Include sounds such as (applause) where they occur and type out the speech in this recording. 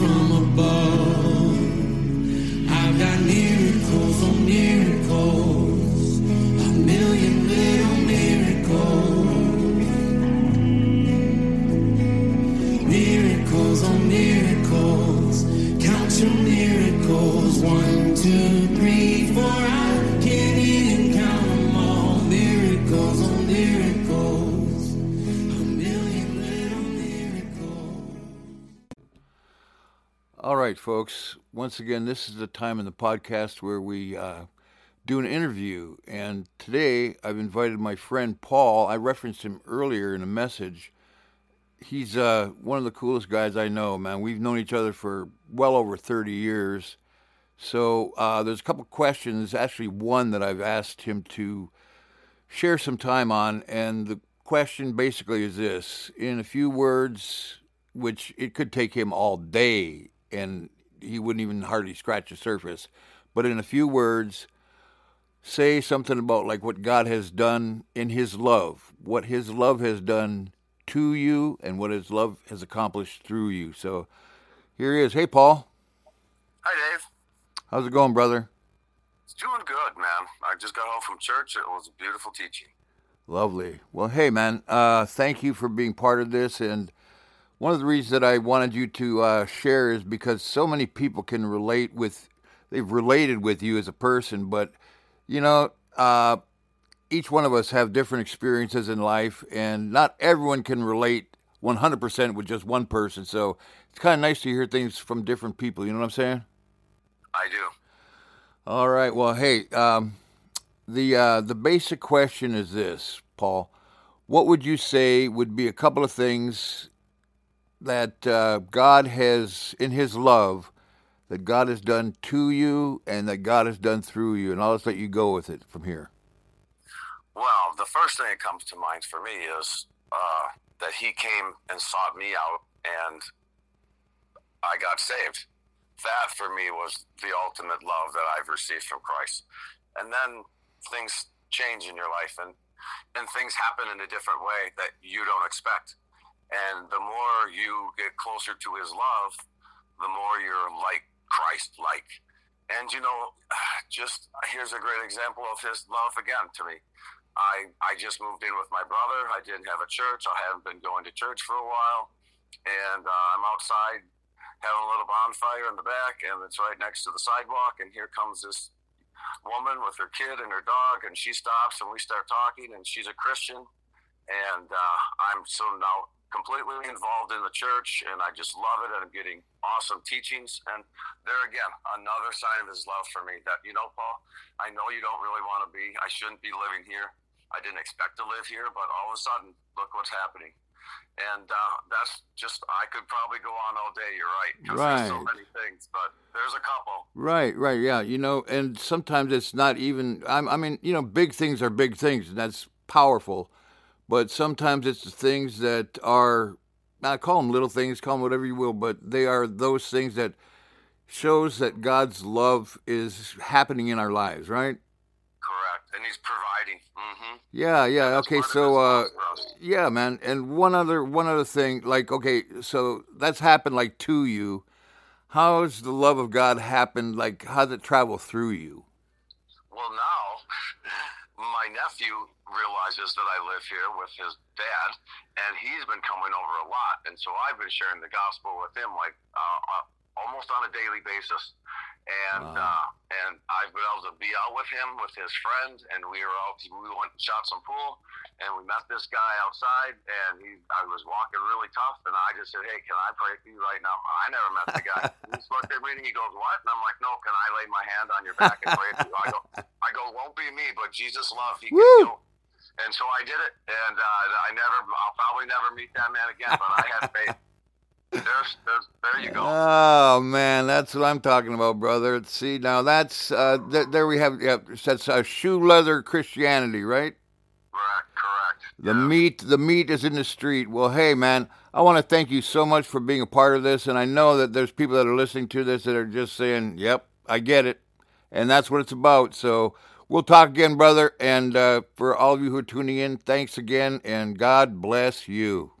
from above. I've got miracles All right, folks. Once again, this is the time in the podcast where we uh, do an interview. And today I've invited my friend Paul. I referenced him earlier in a message. He's uh, one of the coolest guys I know, man. We've known each other for well over 30 years. So uh, there's a couple questions, actually, one that I've asked him to share some time on. And the question basically is this in a few words, which it could take him all day and he wouldn't even hardly scratch the surface. But in a few words, say something about like what God has done in his love, what his love has done to you, and what his love has accomplished through you. So here he is. Hey, Paul. Hi, Dave. How's it going, brother? It's doing good, man. I just got home from church. It was a beautiful teaching. Lovely. Well, hey, man, uh, thank you for being part of this. And one of the reasons that I wanted you to uh, share is because so many people can relate with, they've related with you as a person, but, you know, uh, each one of us have different experiences in life, and not everyone can relate 100% with just one person. So it's kind of nice to hear things from different people. You know what I'm saying? I do. All right. Well, hey, um, the uh, the basic question is this, Paul. What would you say would be a couple of things that uh, God has, in His love, that God has done to you and that God has done through you? And I'll just let you go with it from here. Well, the first thing that comes to mind for me is uh, that he came and sought me out, and I got saved. That for me was the ultimate love that I've received from Christ. And then things change in your life, and and things happen in a different way that you don't expect. And the more you get closer to His love, the more you're like Christ like. And you know, (sighs) just here's a great example of His love again to me. I I just moved in with my brother. I didn't have a church. I haven't been going to church for a while, and uh, I'm outside having a little bonfire in the back, and it's right next to the sidewalk. And here comes this woman with her kid and her dog, and she stops, and we start talking. And she's a Christian, and uh, I'm so now completely involved in the church, and I just love it. And I'm getting awesome teachings. And there again, another sign of His love for me. That you know, Paul, I know you don't really want to be. I shouldn't be living here. I didn't expect to live here, but all of a sudden, look what's happening. And uh, that's just, I could probably go on all day. You're right. There's so many things, but there's a couple. Right, right, yeah. You know, and sometimes it's not even. I'm, I mean, you know, big things are big things, and that's powerful. But sometimes it's the things that are. I call them little things, call them whatever you will, but they are those things that shows that God's love is happening in our lives, right? And he's providing. Mm-hmm. Yeah, yeah. Okay, so uh, love for us. yeah, man. And one other, one other thing, like, okay, so that's happened like to you. How's the love of God happened? Like, how's it travel through you? Well, now (laughs) my nephew realizes that I live here with his dad, and he's been coming over a lot. And so I've been sharing the gospel with him like uh, uh, almost on a daily basis. And Wow. uh, and I've been able to be out with him with his friends, and we were out. We went and shot some pool, and we met this guy outside, and he I was walking really tough, and I just said, "Hey, can I pray for you right now?" I never met the guy. (laughs) he looked at me and he goes, "What?" And I'm like, "No, can I lay my hand on your back and pray for you?" I go, (laughs) I go, "Won't be me, but Jesus' love, He can Woo! heal." And so I did it, and uh, I never, I'll probably never meet that man again, but I had faith. There's, there's, there you go. Oh man, that's what I'm talking about, brother. See, now that's uh, th- there we have. Yeah, that's uh, shoe leather Christianity, right? Correct, correct. The Yes. meat, the meat is in the street. Well, hey, man, I want to thank you so much for being a part of this, and I know that there's people that are listening to this that are just saying, "Yep, I get it," and that's what it's about. So we'll talk again, brother. And uh, for all of you who are tuning in, thanks again, and God bless you.